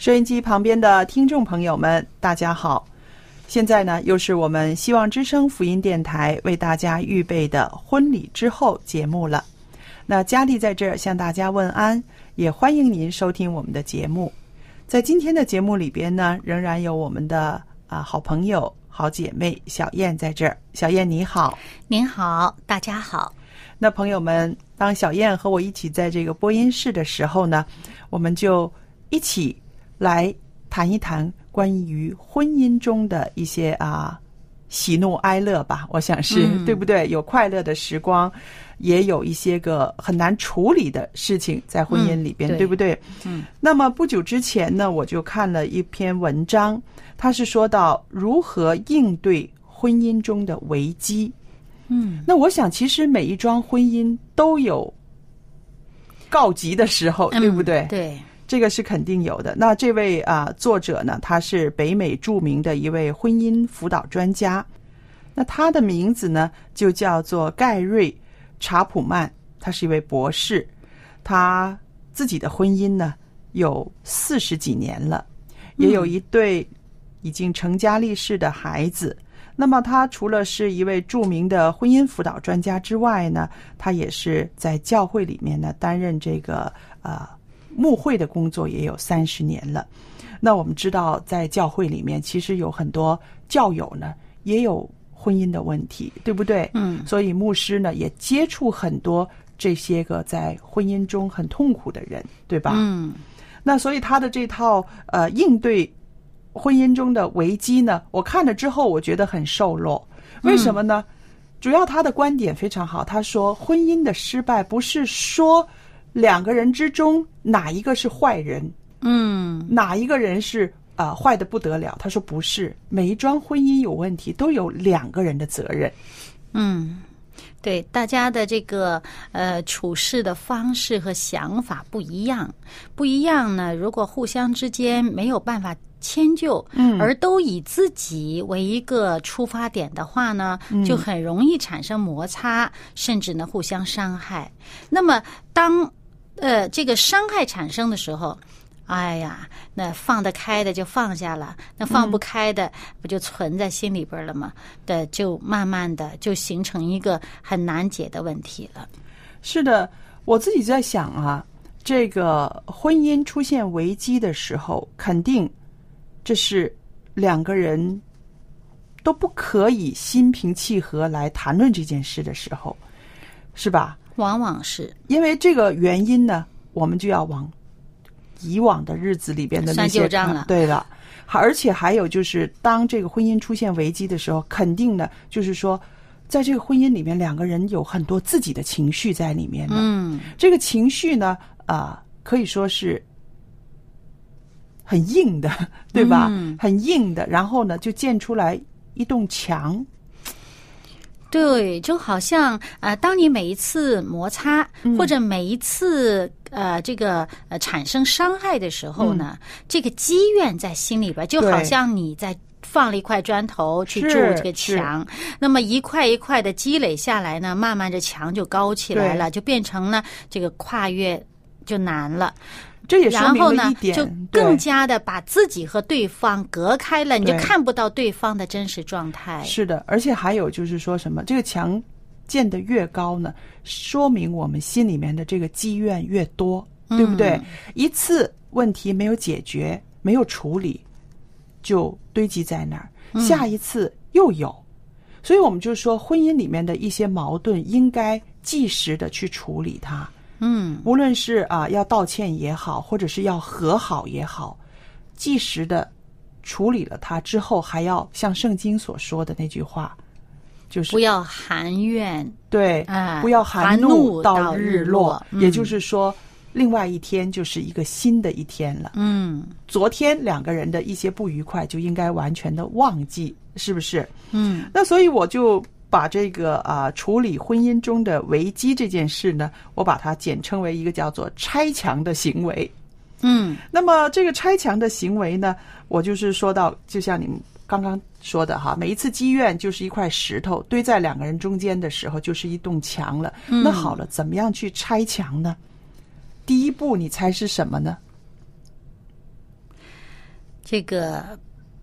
收音机旁边的听众朋友们，大家好！现在呢，又是我们希望之声福音电台为大家预备的婚礼之后节目了。那佳丽在这儿向大家问安，也欢迎您收听我们的节目。在今天的节目里边呢，仍然有我们的啊好朋友、好姐妹小燕在这儿。小燕你好。您好，大家好。那朋友们，当小燕和我一起在这个播音室的时候呢，我们就一起来谈一谈关于婚姻中的一些啊喜怒哀乐吧。我想是、嗯对不对？有快乐的时光，也有一些个很难处理的事情在婚姻里边，嗯对对不对？嗯。那么不久之前呢，我就看了一篇文章，它是说到如何应对婚姻中的危机。嗯，那我想，其实每一桩婚姻都有告急的时候，对不对？嗯对，这个是肯定有的。那这位啊、作者呢，他是北美著名的一位婚姻辅导专家。那他的名字呢，就叫做盖瑞·查普曼，他是一位博士。他自己的婚姻呢，有四十几年了，也有一对已经成家立室的孩子。那么，他除了是一位著名的婚姻辅导专家之外呢，他也是在教会里面呢担任这个呃牧会的工作，也有三十年了。那我们知道，在教会里面，其实有很多教友呢也有婚姻的问题，对不对？嗯所以牧师呢也接触很多这些个在婚姻中很痛苦的人，对吧？嗯那所以他的这套呃应对婚姻中的危机呢，我看了之后，我觉得很瘦弱。为什么呢？主要他的观点非常好，他说婚姻的失败不是说两个人之中哪一个是坏人，嗯哪一个人是啊、呃坏的不得了。他说不是，每一桩婚姻有问题都有两个人的责任。嗯，对，大家的这个呃处事的方式和想法不一样，不一样呢。如果互相之间没有办法迁就，嗯而都以自己为一个出发点的话呢，就很容易产生摩擦，甚至呢互相伤害。那么当呃这个伤害产生的时候。哎呀，那放得开的就放下了，那放不开的不就存在心里边了吗？的就慢慢的就形成一个很难解的问题了。是的，我自己在想啊，这个婚姻出现危机的时候，肯定这是两个人都不可以心平气和来谈论这件事的时候，是吧？往往是因为这个原因呢，我们就要往以往的日子里边的那算些账了对了，而且还有就是，当这个婚姻出现危机的时候，肯定的就是说，在这个婚姻里面，两个人有很多自己的情绪在里面的。嗯这个情绪呢，啊、可以说是很硬的，对吧？嗯很硬的，然后呢，就建出来一栋墙。对，就好像呃，当你每一次摩擦、嗯。或者每一次呃这个呃产生伤害的时候呢，这个积怨在心里边，就好像你在。放了一块砖头去筑这个墙，那么一块一块的积累下来呢，慢慢这墙就高起来了，就变成了这个跨越就难了。这也说明了一，点，就更加的把自己和对方隔开了，你就看不到对方的真实状态。是的，而且还有就是说什么，这个墙建的越高呢，说明我们心里面的这个积怨越多，对不对？一次问题没有解决，没有处理，就堆积在那儿，下一次又有，所以我们就说，婚姻里面的一些矛盾应该及时的去处理它。嗯，无论是啊要道歉也好，或者是要和好也好，及时的处理了它之后，还要像圣经所说的那句话，就是不要含怨，对，哎不要含怒怒到到日落落。嗯也就是说，另外一天就是一个新的一天了。嗯昨天两个人的一些不愉快就应该完全的忘记，是不是？嗯那所以我就把这个啊、处理婚姻中的危机这件事呢，我把它简称为一个叫做拆墙的行为。嗯那么这个拆墙的行为呢，我就是说到，就像你们刚刚说的哈，每一次积怨就是一块石头堆在两个人中间的时候，就是一栋墙了。那好了，怎么样去拆墙呢？第一步，你猜是什么呢？这个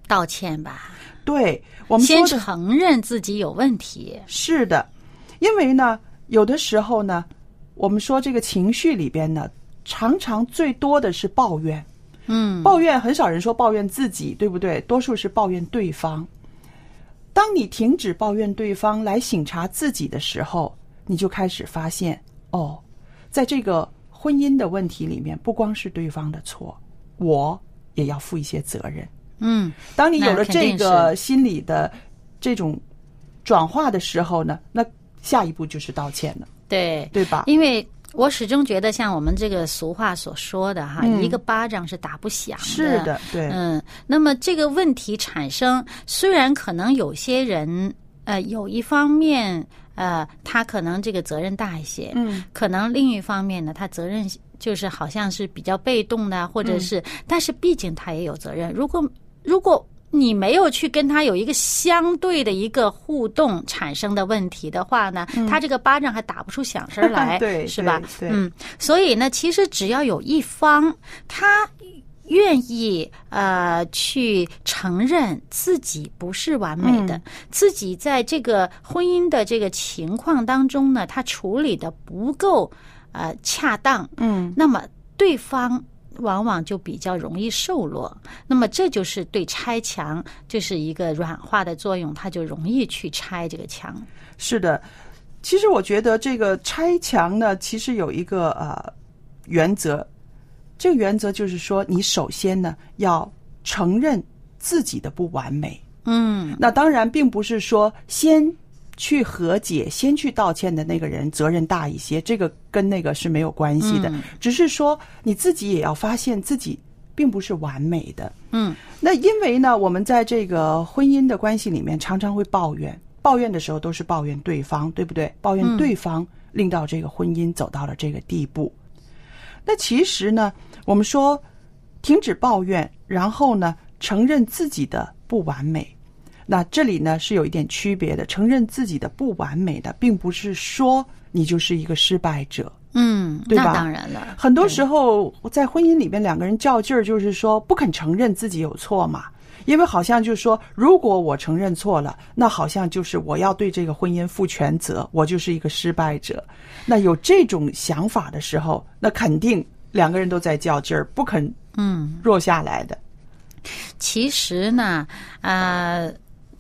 道歉吧，对我们先承认自己有问题。是的，因为呢，有的时候呢，我们说这个情绪里边呢，常常最多的是抱怨。嗯抱怨很少人说抱怨自己，对不对？多数是抱怨对方。当你停止抱怨对方，来醒察自己的时候，你就开始发现，哦，在这个婚姻的问题里面，不光是对方的错，我也要负一些责任。嗯当你有了这个心理的这种转化的时候呢，那下一步就是道歉了，对，对吧？因为我始终觉得，像我们这个俗话所说的哈，嗯一个巴掌是打不响的。是的，对，嗯，那么这个问题产生，虽然可能有些人呃有一方面呃他可能这个责任大一些，嗯，可能另一方面呢，他责任就是好像是比较被动的，或嗯者是，但是毕竟他也有责任。如果如果你没有去跟他有一个相对的一个互动产生的问题的话呢，他这个巴掌还打不出响声来，嗯 对是吧？嗯，所以呢，其实只要有一方他愿意呃去承认自己不是完美的，嗯自己在这个婚姻的这个情况当中呢，他处理的不够呃恰当，嗯，那么对方。往往就比较容易受落，那么这就是对拆墙就是一个软化的作用，它就容易去拆这个墙。是的。其实我觉得这个拆墙呢，其实有一个呃原则，这个原则就是说，你首先呢要承认自己的不完美。嗯那当然，并不是说先去和解、先去道歉的那个人责任大一些，这个跟那个是没有关系的。嗯只是说你自己也要发现自己并不是完美的。嗯那因为呢，我们在这个婚姻的关系里面，常常会抱怨，抱怨的时候都是抱怨对方，对不对？抱怨对方令到这个婚姻走到了这个地步。那其实呢，我们说停止抱怨，然后呢，承认自己的不完美。那这里呢是有一点区别的，承认自己的不完美的，并不是说你就是一个失败者。嗯，那对吧当然了，很多时候在婚姻里面，两个人较劲儿，就是说不肯承认自己有错嘛。因为好像就是说，如果我承认错了，那好像就是我要对这个婚姻负全责，我就是一个失败者。那有这种想法的时候，那肯定两个人都在较劲儿，不肯嗯。弱下来的。其实呢，呃，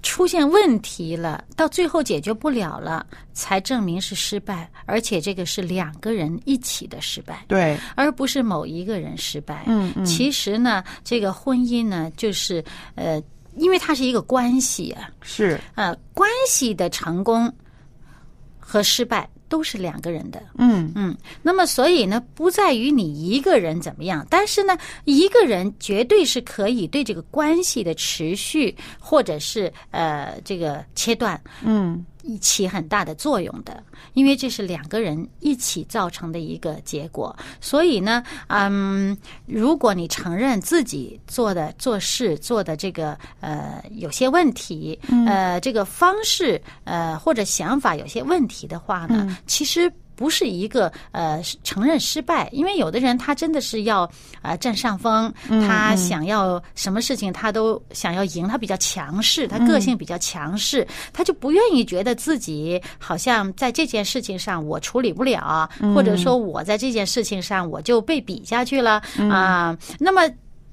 出现问题了，到最后解决不了了，才证明是失败，而且这个是两个人一起的失败。对，而不是某一个人失败。嗯嗯其实呢，这个婚姻呢，就是呃，因为它是一个关系啊，是，呃，关系的成功和失败都是两个人的。嗯。嗯，那么所以呢，不在于你一个人怎么样，但是呢，一个人绝对是可以对这个关系的持续或者是呃这个切断。嗯起很大的作用的，因为这是两个人一起造成的一个结果。所以呢，嗯，如果你承认自己做的做事做的这个呃有些问题，呃，这个方式呃或者想法有些问题的话呢，其实。不是一个呃承认失败，因为有的人他真的是要呃占上风，他想要什么事情他都想要赢，他比较强势，他个性比较强势，他就不愿意觉得自己好像在这件事情上我处理不了，或者说我在这件事情上我就被比下去了啊。那么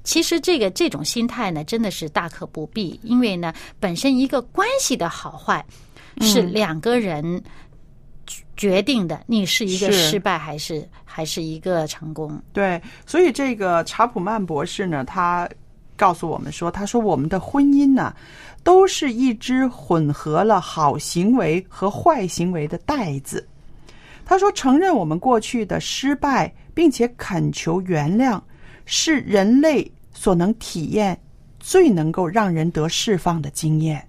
其实这个这种心态呢，真的是大可不必，因为呢，本身一个关系的好坏是两个人。决定的，你是一个失败还是还是一个成功？对，所以这个查普曼博士呢，他告诉我们说，他说我们的婚姻呢，都是一只混合了好行为和坏行为的袋子。他说，承认我们过去的失败，并且恳求原谅，是人类所能体验最能够让人得释放的经验。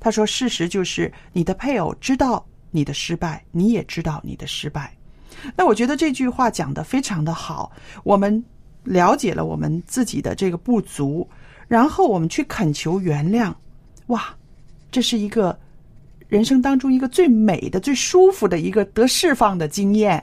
他说，事实就是你的配偶知道。你的失败，你也知道你的失败。那我觉得这句话讲的非常的好。我们了解了我们自己的这个不足，然后我们去恳求原谅。哇，这是一个人生当中一个最美的、最舒服的一个得释放的经验。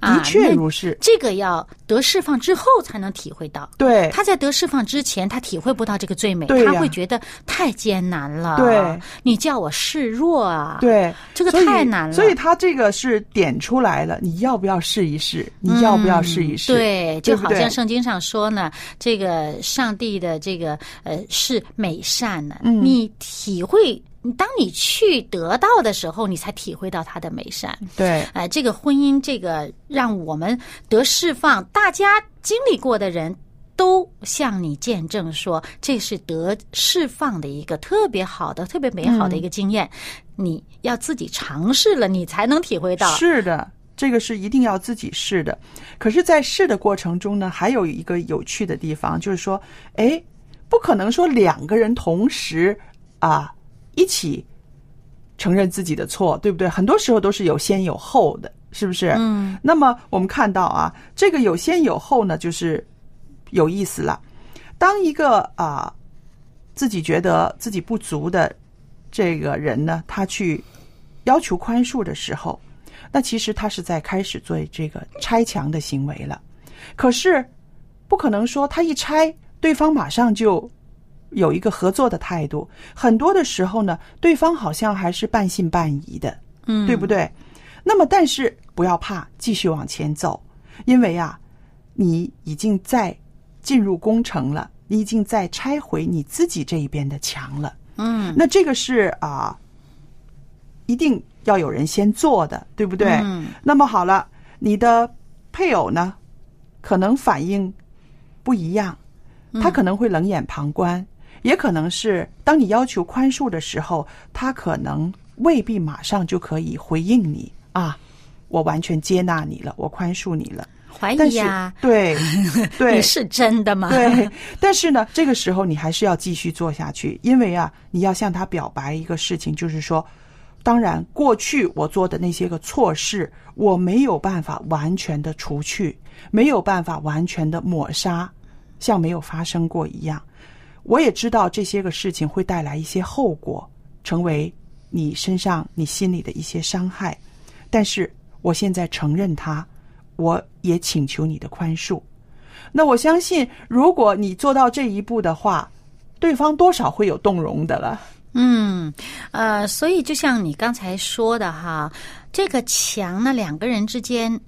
的确如是，这个要得释放之后才能体会到。对，他在得释放之前，他体会不到这个最美，他会觉得太艰难了。对，你叫我示弱啊？对，这个太难了。所以他这个是点出来了，你要不要试一试？你要不要试一试？对，就好像圣经上说呢，这个上帝的这个呃是美善的，你体会。你当你去得到的时候，你才体会到它的美善。对，哎，这个婚姻，这个让我们得释放，大家经历过的人都向你见证说，这是得释放的一个特别好的、特别美好的一个经验。你要自己尝试了，你才能体会到。是的，这个是一定要自己试的。可是，在试的过程中呢，还有一个有趣的地方，就是说，哎，不可能说两个人同时啊。一起承认自己的错，对不对？很多时候都是有先有后的，是不是？嗯。那么我们看到啊，这个有先有后呢，就是有意思了。当一个啊自己觉得自己不足的这个人呢，他去要求宽恕的时候，那其实他是在开始做这个拆墙的行为了。可是不可能说他一拆，对方马上就。有一个合作的态度，很多的时候呢，对方好像还是半信半疑的，嗯，对不对？那么，但是不要怕，继续往前走，因为啊，你已经在进入工程了，你已经在拆毁你自己这一边的墙了，嗯，那这个是啊，一定要有人先做的，对不对？嗯，那么好了，你的配偶呢，可能反应不一样，他可能会冷眼旁观。也可能是当你要求宽恕的时候，他可能未必马上就可以回应你啊！我完全接纳你了，我宽恕你了。怀疑呀？对，对，是真的吗？对。但是呢，这个时候你还是要继续做下去，因为啊，你要向他表白一个事情，就是说，当然过去我做的那些个错事，我没有办法完全的除去，没有办法完全的抹杀，像没有发生过一样。我也知道这些个事情会带来一些后果，成为你身上、你心里的一些伤害。但是我现在承认它，我也请求你的宽恕。那我相信，如果你做到这一步的话，对方多少会有动容的了。嗯，呃，所以就像你刚才说的哈，这个墙呢，两个人之间。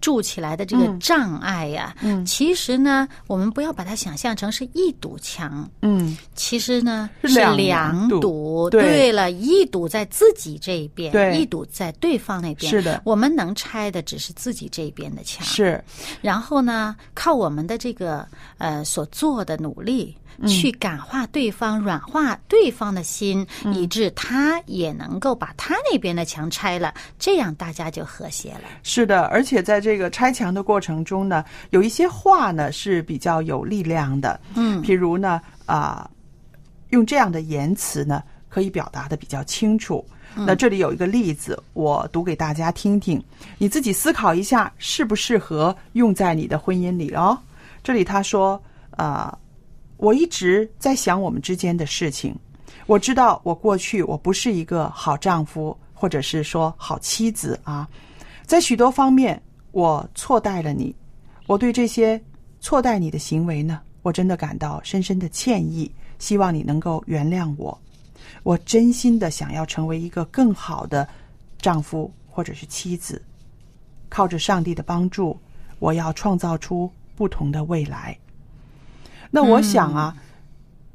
筑起来的这个障碍呀，嗯，其实呢，我们不要把它想象成是一堵墙，嗯，其实呢是两堵。对了，一堵在自己这一边，对，一堵在对方那边。是的，我们能拆的只是自己这边的墙。是，然后呢，靠我们的这个呃所做的努力。去感化对方，软化对方的心，以致他也能够把他那边的墙拆了，这样大家就和谐了。是的，而且在这个拆墙的过程中呢，有一些话呢是比较有力量的。嗯，譬如呢，啊，用这样的言辞呢，可以表达的比较清楚。那这里有一个例子，我读给大家听听，你自己思考一下，适不适合用在你的婚姻里哦。这里他说：“啊、我一直在想我们之间的事情。我知道我过去我不是一个好丈夫，或者是说好妻子啊，在许多方面我错待了你。我对这些错待你的行为呢，我真的感到深深的歉意，希望你能够原谅我。我真心的想要成为一个更好的丈夫或者是妻子，靠着上帝的帮助，我要创造出不同的未来。那我想啊，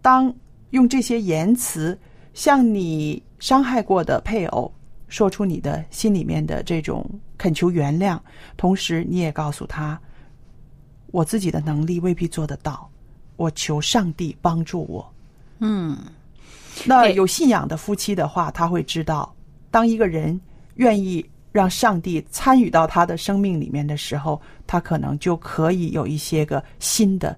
当用这些言辞向你伤害过的配偶说出你的心里面的这种恳求原谅，同时你也告诉他，我自己的能力未必做得到，我求上帝帮助我。嗯，那有信仰的夫妻的话，他会知道，当一个人愿意让上帝参与到他的生命里面的时候，他可能就可以有一些个新的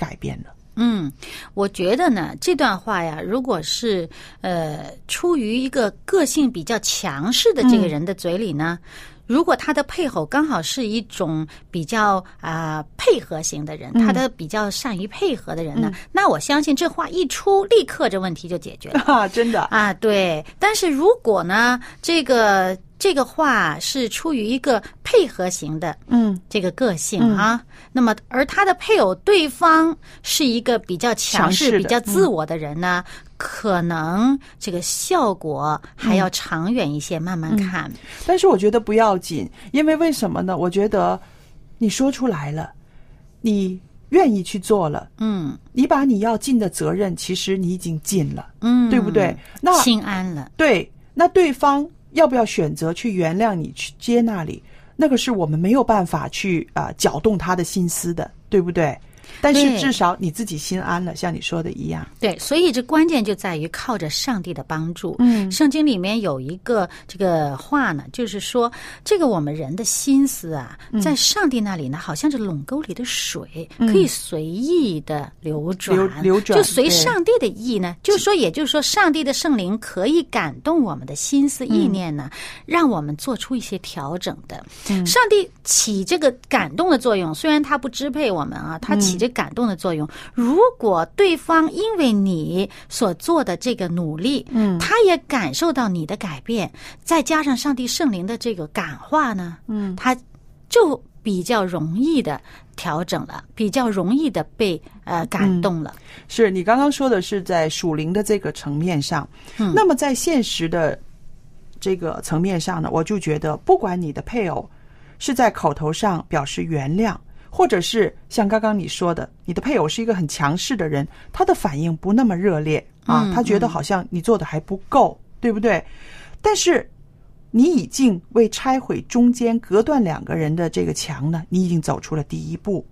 改变了。嗯，我觉得呢，这段话呀，如果是呃出于一个个性比较强势的这个人的嘴里呢，如果他的配偶刚好是一种比较啊、配合型的人，他的比较善于配合的人呢，那我相信这话一出，立刻这问题就解决了。啊，真的，啊，对。但是如果呢，这个这个话是出于一个配合型的，嗯，这个个性啊，那么而他的配偶对方是一个比较强势、强势比较自我的人呢，可能这个效果还要长远一些，慢慢看。但是我觉得不要紧，因为为什么呢？我觉得你说出来了，你愿意去做了，嗯你把你要尽的责任，其实你已经尽了，嗯，对不对？那心安了。对，那对方要不要选择去原谅你、去接纳你？那个是我们没有办法去啊、搅动他的心思的，对不对？但是至少你自己心安了，像你说的一样。对，所以这关键就在于靠着上帝的帮助。嗯。圣经里面有一个这个话呢，就是说，这个我们人的心思啊，嗯。在上帝那里呢，好像是垄沟里的水，可以随意的流转，流流转就随上帝的意呢，就是说，也就是说，上帝的圣灵可以感动我们的心思意念呢，让我们做出一些调整的。上帝起这个感动的作用，虽然他不支配我们啊，他起这感动的作用。如果对方因为你所做的这个努力，嗯，他也感受到你的改变，再加上上帝圣灵的这个感化呢，嗯，他就比较容易的调整了，比较容易的被呃感动了。是你刚刚说的是在属灵的这个层面上，嗯。那么在现实的这个层面上呢，我就觉得，不管你的配偶是在口头上表示原谅，或者是像刚刚你说的，你的配偶是一个很强势的人，他的反应不那么热烈啊，嗯他觉得好像你做的还不够，对不对？但是你已经为拆毁中间隔断两个人的这个墙呢，你已经走出了第一步。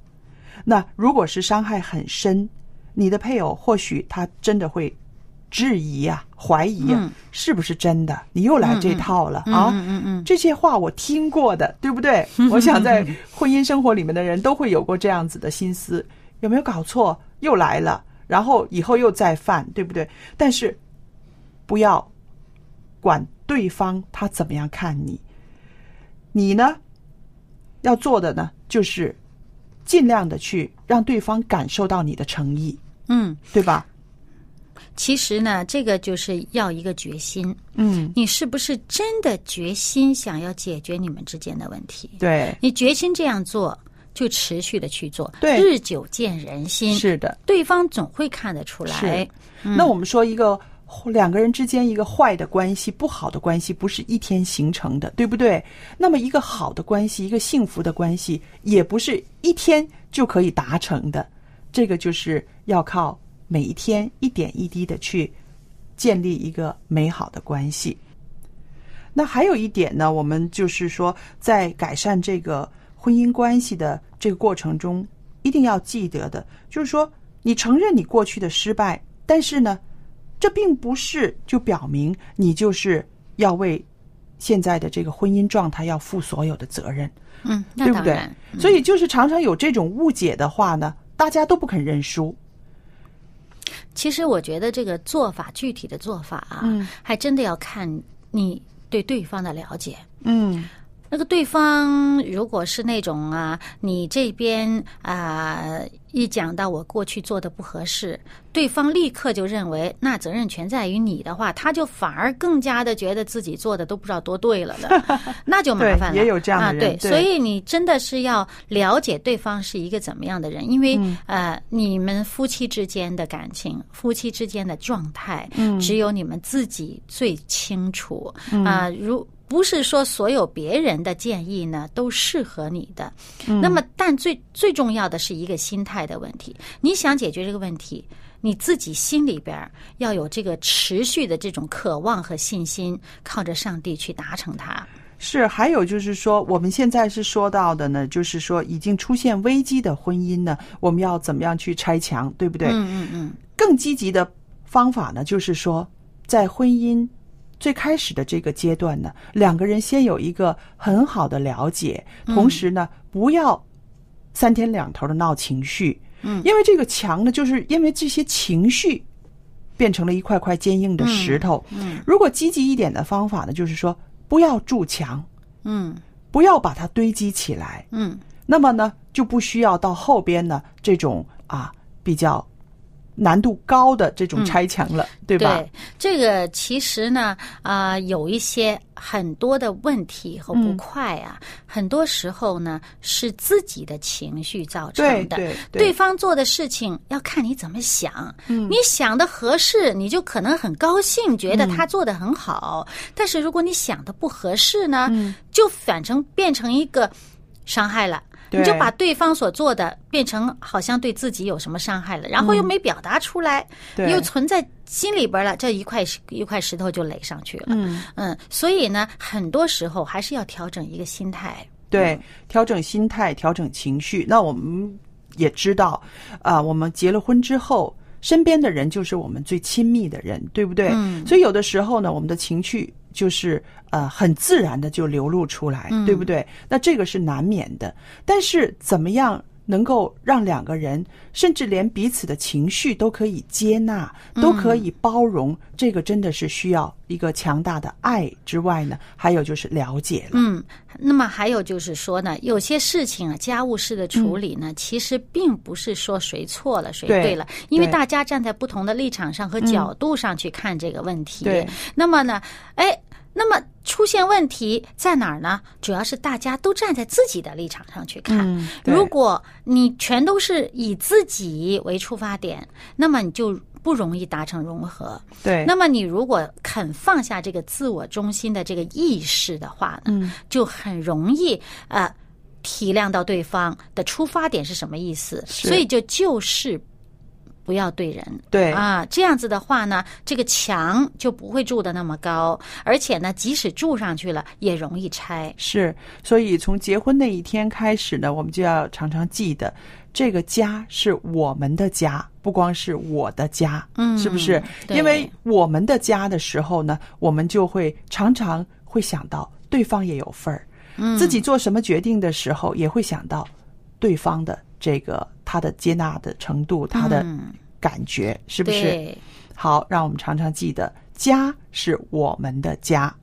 那如果是伤害很深，你的配偶或许他真的会质疑呀、怀疑呀、嗯是不是真的？你又来这套了、啊！嗯嗯嗯，这些话我听过的，对不对？我想在婚姻生活里面的人都会有过这样子的心思，有没有搞错？又来了，然后以后又再犯，对不对？但是不要管对方他怎么样看你，你呢要做的呢，就是尽量的去让对方感受到你的诚意，嗯，对吧？其实呢，这个就是要一个决心。嗯，你是不是真的决心想要解决你们之间的问题？对，你决心这样做，就持续的去做，对日久见人心，是的。对方总会看得出来是。那我们说一个两个人之间一个坏的关系、不好的关系，不是一天形成的，对不对？那么一个好的关系、一个幸福的关系，也不是一天就可以达成的。这个就是要靠每一天一点一滴的去建立一个美好的关系。那还有一点呢，我们就是说，在改善这个婚姻关系的这个过程中，一定要记得的，就是说，你承认你过去的失败，但是呢，这并不是就表明你就是要为现在的这个婚姻状态要负所有的责任，嗯，那对不对？所以就是常常有这种误解的话呢，大家都不肯认输。其实我觉得这个做法，具体的做法啊，嗯还真的要看你对对方的了解。嗯那个对方如果是那种啊，你这边啊、一讲到我过去做的不合适，对方立刻就认为那责任全在于你的话，他就反而更加的觉得自己做的都不知道多对了的，那就麻烦了。对也有这样的啊，人对，对。所以你真的是要了解对方是一个怎么样的人，因为、嗯。呃，你们夫妻之间的感情、夫妻之间的状态，嗯。只有你们自己最清楚。啊、如不是说所有别人的建议呢都适合你的，嗯那么但最最重要的是一个心态的问题。你想解决这个问题，你自己心里边要有这个持续的这种渴望和信心，靠着上帝去达成它。是，还有就是说，我们现在是说到的呢，就是说已经出现危机的婚姻呢，我们要怎么样去拆墙，对不对？嗯嗯嗯，更积极的方法呢，就是说，在婚姻最开始的这个阶段呢，两个人先有一个很好的了解，同时呢，不要三天两头的闹情绪。嗯，因为这个墙呢，就是因为这些情绪变成了一块块坚硬的石头。嗯，如果积极一点的方法呢，就是说不要筑墙，嗯不要把它堆积起来。嗯那么呢，就不需要到后边呢这种啊比较难度高的这种拆墙了，对吧？对这个其实呢，啊、有一些很多的问题和不快啊，很多时候呢是自己的情绪造成的。对对对方做的事情要看你怎么想。嗯，你想的合适，你就可能很高兴，觉得他做的很好。但是如果你想的不合适呢，就反成变成一个伤害了。对你就把对方所做的变成好像对自己有什么伤害了，然后又没表达出来，对又存在心里边了，这一块石一块石头就垒上去了。嗯所以呢，很多时候还是要调整一个心态。对，调整心态，调整情绪。那我们也知道，啊、我们结了婚之后，身边的人就是我们最亲密的人，对不对？嗯所以有的时候呢，我们的情绪就是呃很自然的就流露出来，对不对？那这个是难免的。但是怎么样？能够让两个人，甚至连彼此的情绪都可以接纳，都可以包容，这个真的是需要一个强大的爱之外呢，还有就是了解了。嗯，那么还有就是说呢，有些事情啊，家务事的处理呢，其实并不是说谁错了谁对对了，因为大家站在不同的立场上和角度上去看这个问题。对那么呢，哎。那么出现问题在哪儿呢？主要是大家都站在自己的立场上去看。嗯如果你全都是以自己为出发点，那么你就不容易达成融合。对，那么你如果肯放下这个自我中心的这个意识的话呢，嗯就很容易呃体谅到对方的出发点是什么意思，所以就就事不要对人。对啊，这样子的话呢，这个墙就不会筑的那么高，而且呢，即使筑上去了，也容易拆。是，所以从结婚那一天开始呢，我们就要常常记得，这个家是我们的家，不光是我的家，嗯是不是？因为我们的家的时候呢，我们就会常常会想到对方也有份儿，嗯自己做什么决定的时候也会想到对方的这个他的接纳的程度，他的嗯感觉，是不是？好，让我们常常记得，家是我们的家。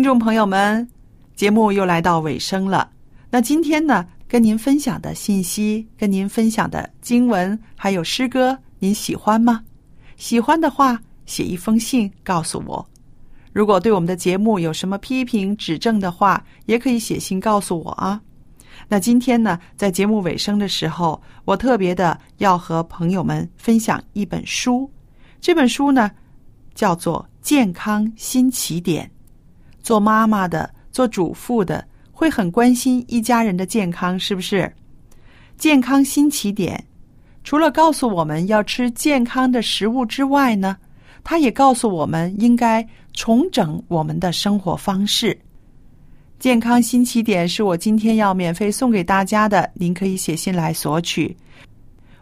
听众朋友们，节目又来到尾声了。那今天呢，跟您分享的信息，跟您分享的经文还有诗歌，您喜欢吗？喜欢的话，写一封信告诉我。如果对我们的节目有什么批评指正的话，也可以写信告诉我啊。那今天呢，在节目尾声的时候，我特别的要和朋友们分享一本书。这本书呢，叫做《健康新起点》。做妈妈的、做主妇的，会很关心一家人的健康，是不是？健康新起点，除了告诉我们要吃健康的食物之外呢，它也告诉我们应该重整我们的生活方式。健康新起点是我今天要免费送给大家的，您可以写信来索取。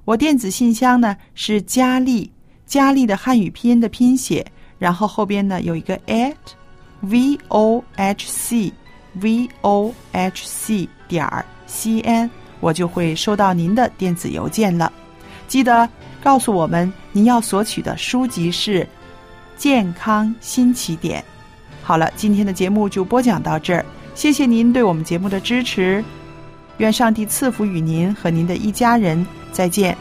我电子信箱呢是佳丽，佳丽的汉语拼音的拼写，然后后边呢有一个 at v o h c v o h c 点儿 c n，我就会收到您的电子邮件了。记得告诉我们您要索取的书籍是《健康新起点》。好了，今天的节目就播讲到这儿，谢谢您对我们节目的支持。愿上帝赐福与您和您的一家人，再见。